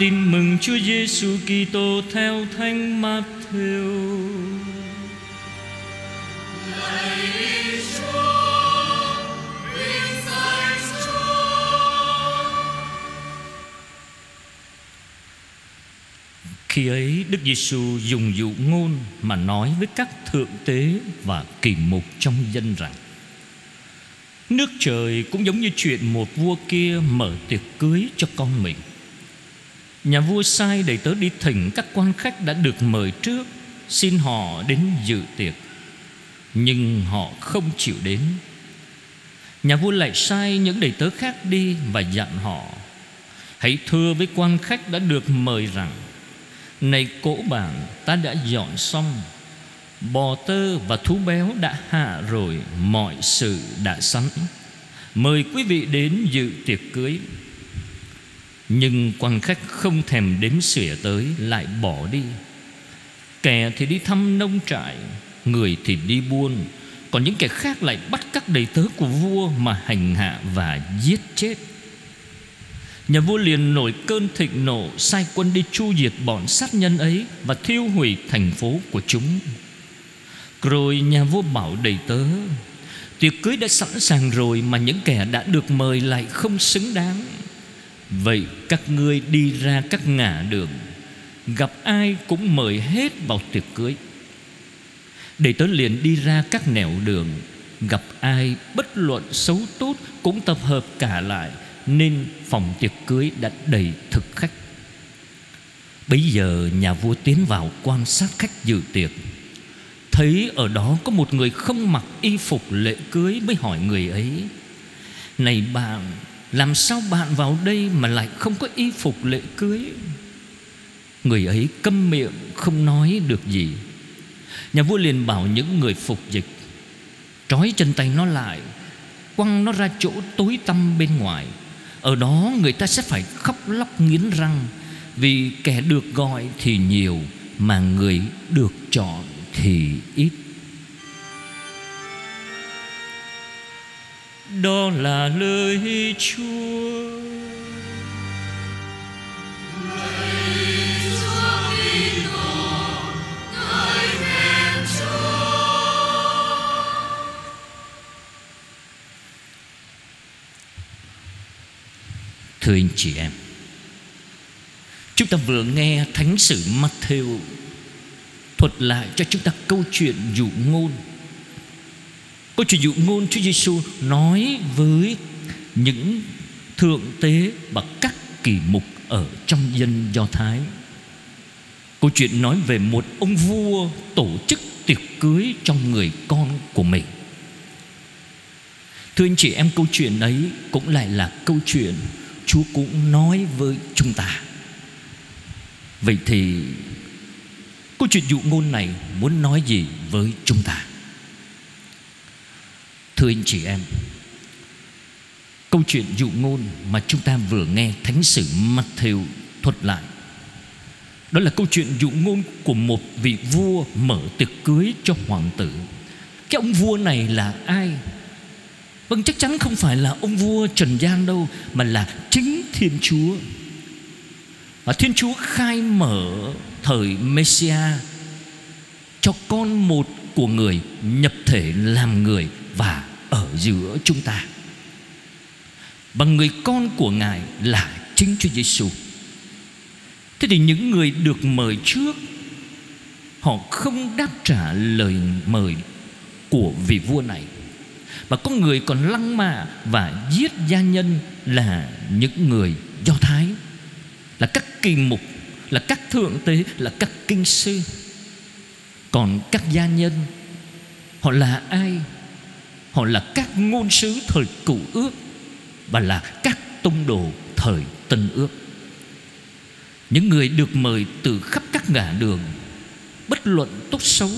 Tin mừng Chúa Giêsu Kitô theo Thánh Matthew. Khi ấy, Đức Giêsu dùng dụ ngôn mà nói với các thượng tế và kỳ mục trong dân rằng, Nước trời cũng giống như chuyện một vua kia mở tiệc cưới cho con mình Nhà vua sai đầy tớ đi thỉnh các quan khách đã được mời trước, Xin họ đến dự tiệc. Nhưng họ không chịu đến. Nhà vua lại sai những đầy tớ khác đi và dặn họ, Hãy thưa với quan khách đã được mời rằng, Này cỗ bàn ta đã dọn xong. Bò tơ và thú béo đã hạ rồi, Mọi sự đã sẵn. Mời quý vị đến dự tiệc cưới nhưng quan khách không thèm đếm xỉa tới, Lại bỏ đi. Kẻ thì đi thăm nông trại, Người thì đi buôn. Còn những kẻ khác lại bắt các đầy tớ của vua Mà hành hạ và giết chết. Nhà vua liền nổi cơn thịnh nộ, Sai quân đi chu diệt bọn sát nhân ấy Và thiêu hủy thành phố của chúng. Rồi nhà vua bảo đầy tớ, Tiệc cưới đã sẵn sàng rồi Mà những kẻ đã được mời lại không xứng đáng. Vậy các ngươi đi ra các ngã đường. Gặp ai cũng mời hết vào tiệc cưới. Để tớ liền đi ra các nẻo đường. Gặp ai bất luận xấu tốt Cũng tập hợp cả lại, Nên phòng tiệc cưới đã đầy thực khách. Bây giờ nhà vua tiến vào quan sát khách dự tiệc. Thấy ở đó có một người không mặc y phục lễ cưới Mới hỏi người ấy, Này bạn làm sao bạn vào đây mà lại không có y phục lễ cưới? Người ấy câm miệng, không nói được gì. Nhà vua liền bảo những người phục dịch, Trói chân tay nó lại, Quăng nó ra chỗ tối tăm bên ngoài. Ở đó người ta sẽ phải khóc lóc nghiến răng, Vì kẻ được gọi thì nhiều, Mà người được chọn thì ít. Đó là lời Chúa. Thưa anh chị em, Chúng ta vừa nghe Thánh sử Matthew Thuật lại cho chúng ta câu chuyện dụ ngôn Câu chuyện dụ ngôn Chúa Giêsu nói với những thượng tế và các kỳ mục ở trong dân Do Thái. Câu chuyện nói về một ông vua tổ chức tiệc cưới cho người con của mình. Thưa anh chị em, câu chuyện ấy cũng lại là câu chuyện Chúa cũng nói với chúng ta. Vậy thì câu chuyện dụ ngôn này muốn nói gì với chúng ta? Thưa anh chị em, Câu chuyện dụ ngôn mà chúng ta vừa nghe Thánh sử Matthew thuật lại, Đó là câu chuyện dụ ngôn của một vị vua mở tiệc cưới cho hoàng tử. Cái ông vua này là ai? Vâng chắc chắn không phải là ông vua Trần gian đâu, Mà là chính Thiên Chúa. Và Thiên Chúa khai mở thời messiah Cho con một của người nhập thể làm người và ở giữa chúng ta. Bằng người con của ngài là chính Chúa Giêsu. Thế thì những người được mời trước, họ không đáp trả lời mời của vị vua này và có người còn lăng mạ và giết gia nhân là những người Do Thái, là các kỳ mục, là các thượng tế, là các kinh sư. Còn các gia nhân, họ là ai? Họ là các ngôn sứ thời cựu ước Và là các tông đồ thời tân ước. Những người được mời từ khắp các ngã đường, Bất luận tốt xấu,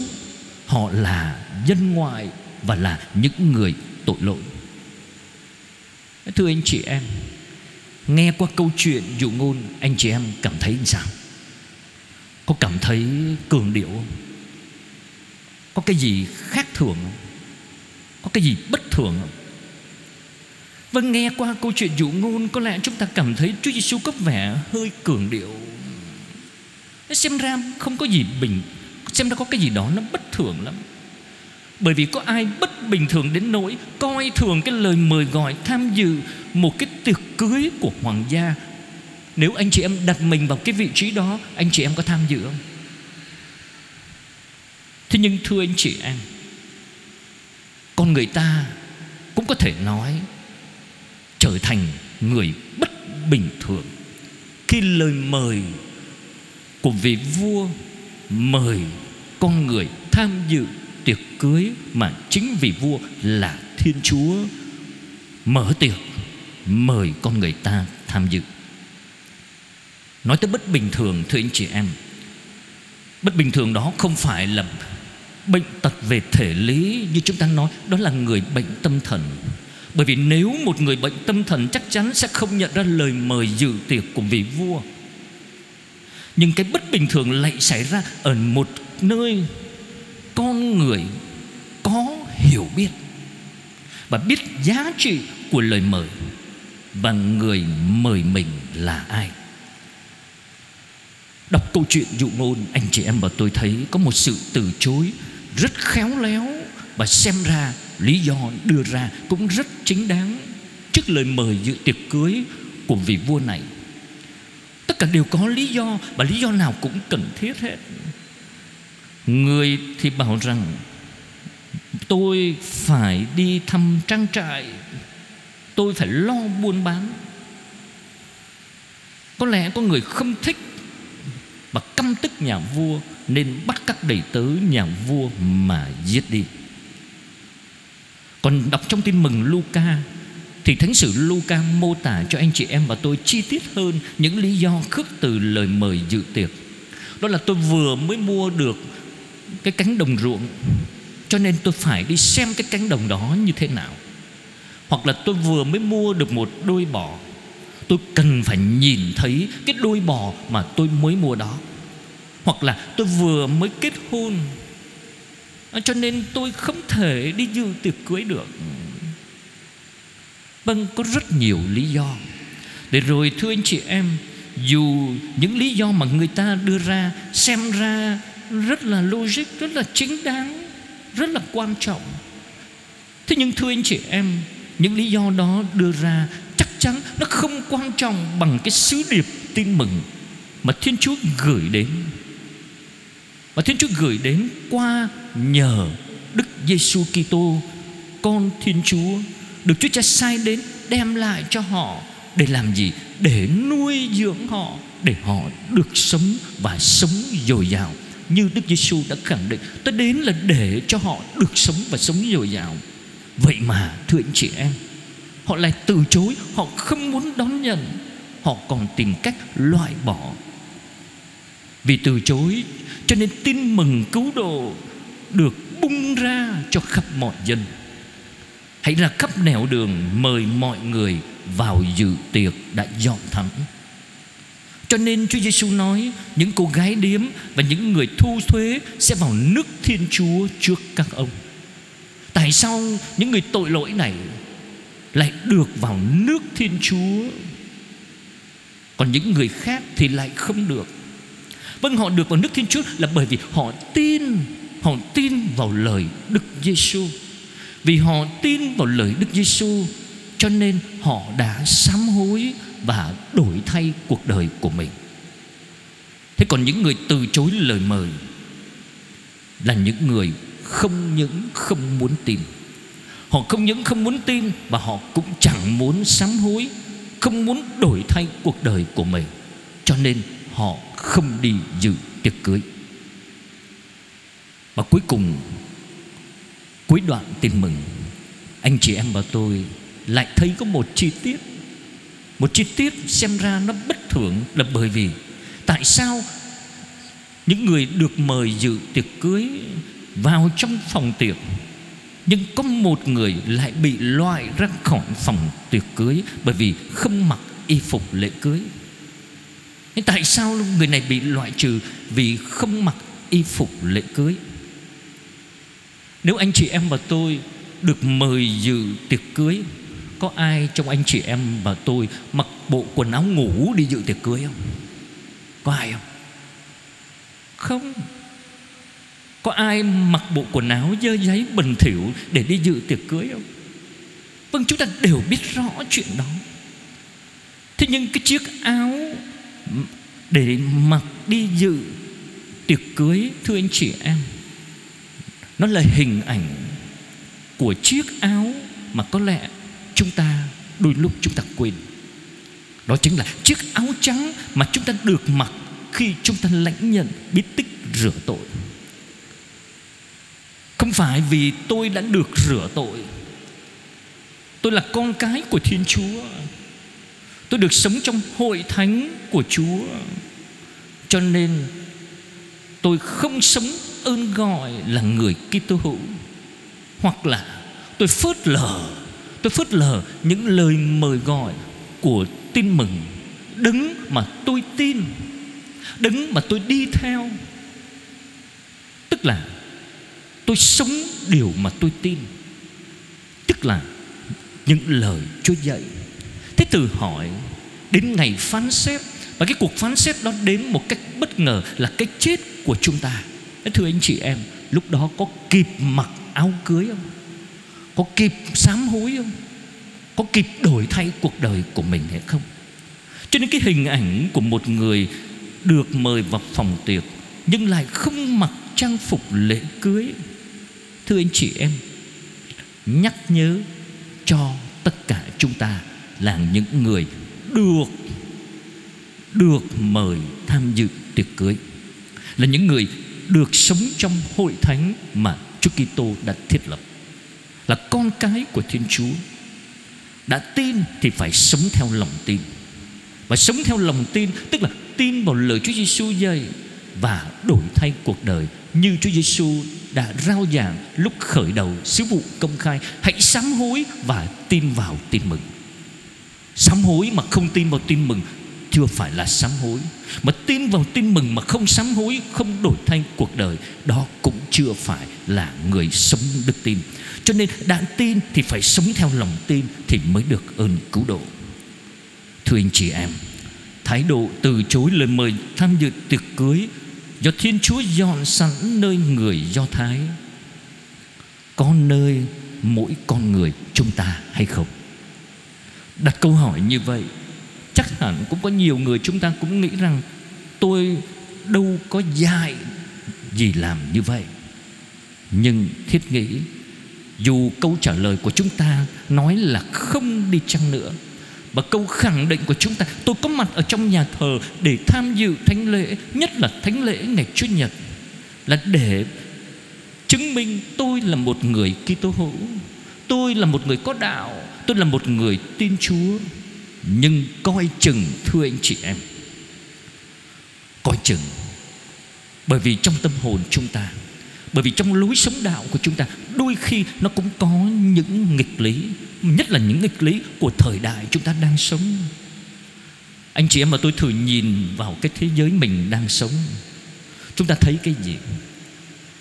Họ là dân ngoại Và là những người tội lỗi. Thưa anh chị em, Nghe qua câu chuyện dụ ngôn, Anh chị em cảm thấy sao? Có cảm thấy cường điệu không? Có cái gì khác thường không? Có cái gì bất thường không? Vâng nghe qua câu chuyện dụ ngôn, Có lẽ chúng ta cảm thấy Chúa Giêsu có vẻ hơi cường điệu. Xem ra không có gì bình, Xem ra có cái gì đó nó bất thường lắm. Bởi vì có ai bất bình thường đến nỗi coi thường cái lời mời gọi, tham dự một cái tiệc cưới của hoàng gia. Nếu anh chị em đặt mình vào cái vị trí đó, anh chị em có tham dự không? Thế nhưng thưa anh chị em con người ta cũng có thể nói trở thành người bất bình thường khi lời mời của vị vua mời con người tham dự tiệc cưới mà chính vị vua là Thiên Chúa, mở tiệc, mời con người ta tham dự. Nói tới bất bình thường, thưa anh chị em, Bất bình thường đó không phải là bệnh tật về thể lý như chúng ta nói, Đó là người bệnh tâm thần. Bởi vì nếu một người bệnh tâm thần chắc chắn sẽ không nhận ra lời mời dự tiệc của vị vua. Nhưng cái bất bình thường lại xảy ra ở một nơi con người có hiểu biết và biết giá trị của lời mời và người mời mình là ai. Đọc câu chuyện dụ ngôn, anh chị em và tôi thấy có một sự từ chối rất khéo léo và xem ra, lý do đưa ra cũng rất chính đáng trước lời mời dự tiệc cưới của vị vua này. Tất cả đều có lý do và lý do nào cũng cần thiết hết. Người thì bảo rằng, Tôi phải đi thăm trang trại, Tôi phải lo buôn bán. Có lẽ có người không thích căm tức nhà vua, Nên bắt các đầy tớ nhà vua mà giết đi. Còn đọc trong tin mừng Luca, Thì Thánh sử Luca mô tả cho anh chị em và tôi chi tiết hơn Những lý do khước từ lời mời dự tiệc. Đó là tôi vừa mới mua được cái cánh đồng ruộng, cho nên tôi phải đi xem cái cánh đồng đó như thế nào. Hoặc là tôi vừa mới mua được một đôi bò, tôi cần phải nhìn thấy cái đôi bò mà tôi mới mua đó hoặc là tôi vừa mới kết hôn. Ờ, cho nên tôi không thể đi dự tiệc cưới được. Vâng có rất nhiều lý do. Để rồi, thưa anh chị em, dù những lý do mà người ta đưa ra xem ra rất là logic, rất là chính đáng, rất là quan trọng. Thế nhưng thưa anh chị em, những lý do đó đưa ra chắc chắn nó không quan trọng bằng cái sứ điệp tin mừng mà Thiên Chúa gửi đến mà Thiên Chúa gửi đến qua nhờ Đức Giêsu Kitô, con Thiên Chúa. Được Chúa Cha sai đến đem lại cho họ để làm gì? Để nuôi dưỡng họ, để họ được sống và sống dồi dào như Đức Giêsu đã khẳng định. Tôi đến là để cho họ được sống và sống dồi dào. Vậy mà, thưa anh chị em, họ lại từ chối, họ không muốn đón nhận. Họ còn tìm cách loại bỏ vì từ chối, cho nên tin mừng cứu độ được bung ra cho khắp mọi dân hãy ra khắp nẻo đường mời mọi người vào dự tiệc đã dọn thẳng cho nên Chúa Giêsu nói, những cô gái điếm và những người thu thuế sẽ vào nước Thiên Chúa trước các ông. Tại sao những người tội lỗi này lại được vào nước Thiên Chúa còn những người khác thì lại không được. Vâng họ được vào nước Thiên Chúa là bởi vì họ tin, họ tin vào lời Đức Giêsu. Vì họ tin vào lời Đức Giêsu cho nên họ đã sám hối và đổi thay cuộc đời của mình. Thế còn những người từ chối lời mời là những người không những không muốn tin. Họ không những không muốn tin và họ cũng chẳng muốn sám hối không muốn đổi thay cuộc đời của mình. Cho nên họ không đi dự tiệc cưới. Và cuối cùng, cuối đoạn tin mừng, anh chị em và tôi lại thấy có một chi tiết, một chi tiết xem ra nó bất thường là bởi vì tại sao những người được mời dự tiệc cưới vào trong phòng tiệc, nhưng có một người lại bị loại ra khỏi phòng tiệc cưới bởi vì không mặc y phục lễ cưới nhưng tại sao người này bị loại trừ vì không mặc y phục lễ cưới? Nếu anh chị em và tôi được mời dự tiệc cưới, Có ai trong anh chị em và tôi Mặc bộ quần áo ngủ đi dự tiệc cưới không? Có ai không? Không. Có ai mặc bộ quần áo dơ giấy bẩn thỉu Để đi dự tiệc cưới không? Vâng chúng ta đều biết rõ chuyện đó. Thế nhưng cái chiếc áo để mặc đi dự tiệc cưới, Thưa anh chị em. Nó là hình ảnh Của chiếc áo Mà có lẽ chúng ta Đôi lúc chúng ta quên. Đó chính là chiếc áo trắng Mà chúng ta được mặc Khi chúng ta lãnh nhận bí tích rửa tội. Không phải vì tôi đã được rửa tội. Tôi là con cái của Thiên Chúa. Tôi được sống trong hội thánh của Chúa. Cho nên tôi không sống ơn gọi là người Kitô hữu, Hoặc là tôi phớt lờ, Tôi phớt lờ những lời mời gọi của tin mừng. Đứng mà tôi tin, Đứng mà tôi đi theo. Tức là tôi sống điều mà tôi tin. Tức là những lời Chúa dạy. Thế từ hỏi, Đến ngày phán xét, Và cái cuộc phán xét đó đến một cách bất ngờ Là cái chết của chúng ta. Thưa anh chị em, Lúc đó có kịp mặc áo cưới không? Có kịp sám hối không? Có kịp đổi thay cuộc đời của mình hay không? Cho nên cái hình ảnh của một người Được mời vào phòng tiệc, Nhưng lại không mặc trang phục lễ cưới. Thưa anh chị em, Nhắc nhớ cho tất cả chúng ta là những người được được mời tham dự tiệc cưới. Là những người được sống trong hội thánh mà Chúa Kitô đã thiết lập. Là con cái của Thiên Chúa. Đã tin thì phải sống theo lòng tin. Và sống theo lòng tin tức là tin vào lời Chúa Giêsu dạy và đổi thay cuộc đời như Chúa Giêsu đã rao giảng lúc khởi đầu sứ vụ công khai. Hãy sám hối và tin vào tin mừng sám hối mà không tin vào tin mừng chưa phải là sám hối. Mà tin vào tin mừng mà không sám hối, không đổi thay cuộc đời, đó cũng chưa phải là người sống đức tin. Cho nên đã tin thì phải sống theo lòng tin thì mới được ơn cứu độ. Thưa anh chị em, thái độ từ chối lời mời tham dự tiệc cưới do Thiên Chúa dọn sẵn nơi người Do Thái, Có nơi mỗi con người chúng ta hay không? Đặt câu hỏi như vậy, Chắc hẳn cũng có nhiều người chúng ta cũng nghĩ rằng Tôi đâu có dạy gì làm như vậy. Nhưng thiết nghĩ, Dù câu trả lời của chúng ta nói là không đi chăng nữa, và câu khẳng định của chúng ta, Tôi có mặt ở trong nhà thờ Để tham dự thánh lễ, Nhất là thánh lễ ngày chủ Nhật, Là để chứng minh tôi là một người Kitô hữu Tôi là một người có đạo. Tôi là một người tin Chúa, Nhưng coi chừng, thưa anh chị em. Coi chừng. Bởi vì trong tâm hồn chúng ta, Bởi vì trong lối sống đạo của chúng ta, Đôi khi nó cũng có những nghịch lý, Nhất là những nghịch lý của thời đại chúng ta đang sống. Anh chị em mà tôi thử nhìn vào cái thế giới mình đang sống, Chúng ta thấy cái gì?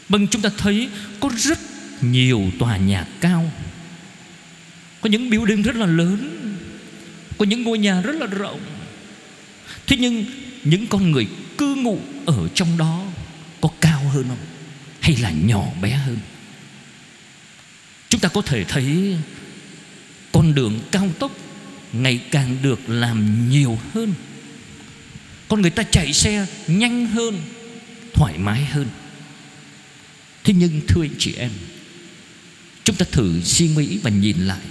Vâng chúng ta thấy có rất nhiều tòa nhà cao có những building rất là lớn. Có những ngôi nhà rất là rộng. Thế nhưng những con người cư ngụ ở trong đó Có cao hơn không? Hay là nhỏ bé hơn? Chúng ta có thể thấy con đường cao tốc ngày càng được làm nhiều hơn. Con người ta chạy xe nhanh hơn, thoải mái hơn. Thế nhưng thưa anh chị em, chúng ta thử suy nghĩ và nhìn lại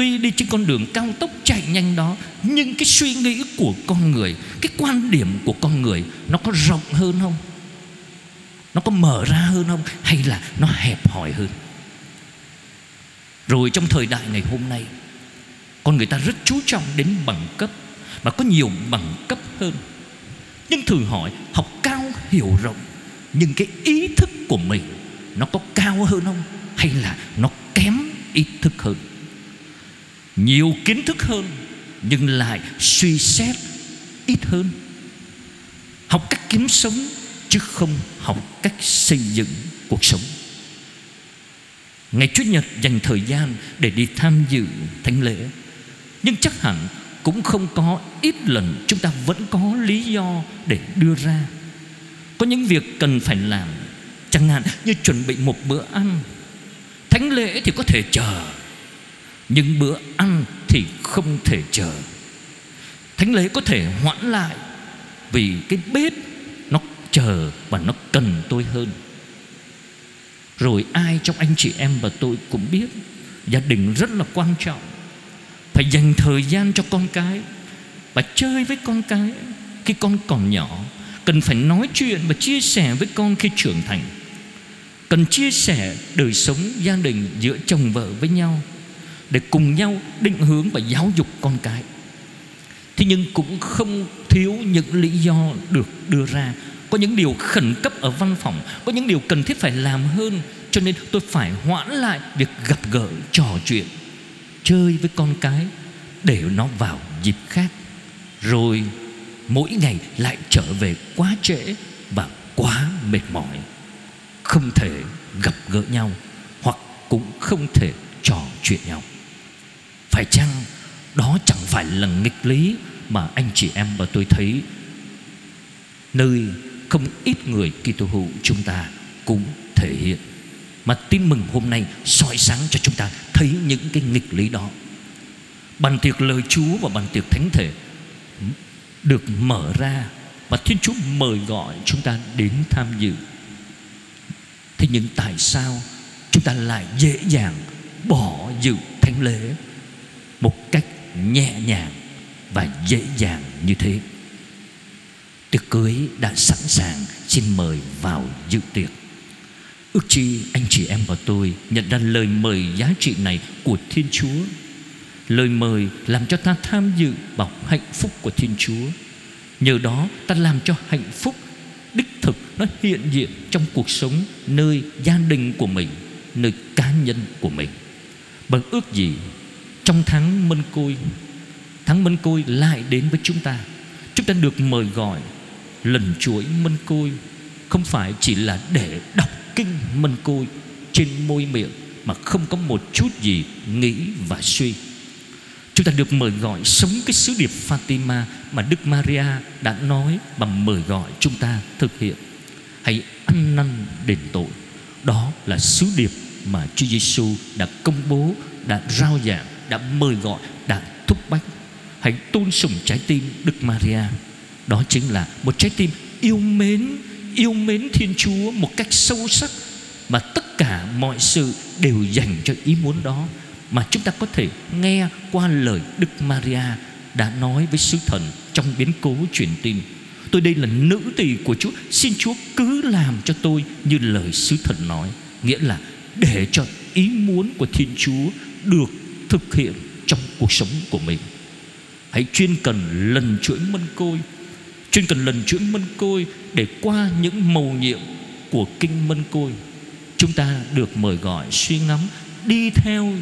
tuy đi trên con đường cao tốc chạy nhanh đó, nhưng cái suy nghĩ của con người, cái quan điểm của con người nó có rộng hơn không? Nó có mở ra hơn không? Hay là nó hẹp hòi hơn? Rồi trong thời đại ngày hôm nay, Con người ta rất chú trọng đến bằng cấp Và có nhiều bằng cấp hơn. Nhưng thử hỏi, Học cao hiểu rộng, Nhưng cái ý thức của mình Nó có cao hơn không? Hay là nó kém ý thức hơn? Nhiều kiến thức hơn, Nhưng lại suy xét ít hơn. Học cách kiếm sống, Chứ không học cách xây dựng cuộc sống. Ngày Chủ nhật dành thời gian để đi tham dự thánh lễ, Nhưng chắc hẳn cũng không có ít lần chúng ta vẫn có lý do để đưa ra. Có những việc cần phải làm, Chẳng hạn như chuẩn bị một bữa ăn. Thánh lễ thì có thể chờ nhưng bữa ăn thì không thể chờ. Thánh lễ có thể hoãn lại Vì cái bếp nó chờ và nó cần tôi hơn. Rồi ai trong anh chị em và tôi cũng biết Gia đình rất là quan trọng. Phải dành thời gian cho con cái Và chơi với con cái Khi con còn nhỏ. Cần phải nói chuyện và chia sẻ với con khi trưởng thành. Cần chia sẻ đời sống gia đình giữa chồng vợ với nhau. Để cùng nhau định hướng và giáo dục con cái. Thế nhưng cũng không thiếu những lý do được đưa ra. Có những điều khẩn cấp ở văn phòng, Có những điều cần thiết phải làm hơn, Cho nên tôi phải hoãn lại việc gặp gỡ, trò chuyện, Chơi với con cái Để nó vào dịp khác. Rồi mỗi ngày lại trở về quá trễ Và quá mệt mỏi. Không thể gặp gỡ nhau Hoặc cũng không thể trò chuyện nhau. Phải chăng đó chẳng phải là nghịch lý mà anh chị em và tôi thấy? Nơi không ít người Kitô hữu chúng ta cũng thể hiện. Mà tin mừng hôm nay soi sáng cho chúng ta thấy những cái nghịch lý đó. Bàn tiệc lời Chúa và bàn tiệc thánh thể được mở ra và Thiên Chúa mời gọi chúng ta đến tham dự. Thế nhưng tại sao chúng ta lại dễ dàng bỏ dự thánh lễ? Một cách nhẹ nhàng và dễ dàng như thế. Tiệc cưới đã sẵn sàng, xin mời vào dự tiệc. Ước chi anh chị em và tôi nhận ra lời mời giá trị này của thiên chúa. Lời mời làm cho ta tham dự vào hạnh phúc của thiên chúa. Nhờ đó, ta làm cho hạnh phúc đích thực nó hiện diện trong cuộc sống nơi gia đình của mình, nơi cá nhân của mình. Bằng ước gì trong tháng mân côi, Tháng Mân Côi lại đến với chúng ta. Chúng ta được mời gọi Lần chuỗi Mân Côi. Không phải chỉ là để đọc kinh Mân Côi Trên môi miệng Mà không có một chút gì nghĩ và suy. Chúng ta được mời gọi sống cái sứ điệp Fatima Mà Đức Maria đã nói Và mời gọi chúng ta thực hiện. Hãy ăn năn đền tội. Đó là sứ điệp mà Chúa Giêsu đã công bố, Đã rao giảng đã mời gọi, Đã thúc bách. Hãy tôn sùng trái tim Đức Maria. Đó chính là một trái tim yêu mến Yêu mến Thiên Chúa một cách sâu sắc, Mà tất cả mọi sự đều dành cho ý muốn đó, Mà chúng ta có thể nghe qua lời Đức Maria Đã nói với sứ thần trong biến cố truyền tin. Tôi đây là nữ tỳ của Chúa, Xin Chúa cứ làm cho tôi như lời sứ thần nói, Nghĩa là để cho ý muốn của Thiên Chúa được thực hiện trong cuộc sống của mình. Hãy chuyên cần lần chuỗi mân côi Chuyên cần lần chuỗi mân côi Để qua những mầu nhiệm của kinh mân côi. Chúng ta được mời gọi suy ngẫm Đi theo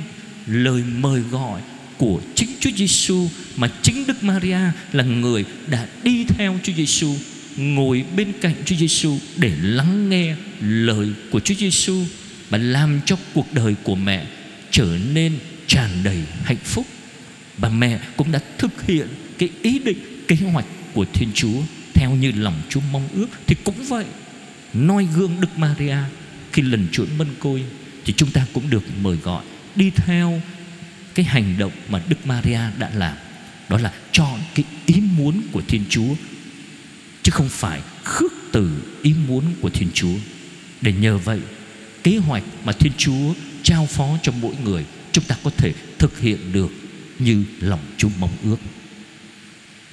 lời mời gọi của chính Chúa Giêsu mà chính Đức Maria là người đã đi theo Chúa Giêsu, ngồi bên cạnh Chúa Giêsu để lắng nghe lời của Chúa Giêsu và làm cho cuộc đời của mẹ trở nên tràn đầy hạnh phúc Bà mẹ cũng đã thực hiện cái ý định kế hoạch của Thiên Chúa theo như lòng Chúa mong ước thì cũng vậy. Noi gương Đức Maria khi lần chuỗi mân côi thì chúng ta cũng được mời gọi đi theo cái hành động mà Đức Maria đã làm. Đó là chọn cái ý muốn của Thiên Chúa chứ không phải khước từ ý muốn của Thiên Chúa. Để nhờ vậy, kế hoạch mà Thiên Chúa trao phó cho mỗi người chúng ta có thể thực hiện được như lòng Chúa mong ước.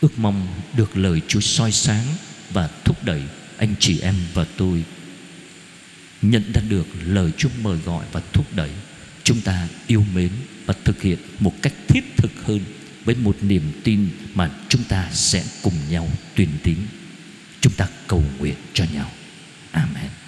Ước mong được lời Chúa soi sáng và thúc đẩy anh chị em và tôi nhận ra được lời Chúa mời gọi và thúc đẩy chúng ta yêu mến và thực hiện một cách thiết thực hơn với một niềm tin mà chúng ta sẽ cùng nhau tuyên tín. Chúng ta cầu nguyện cho nhau. Amen.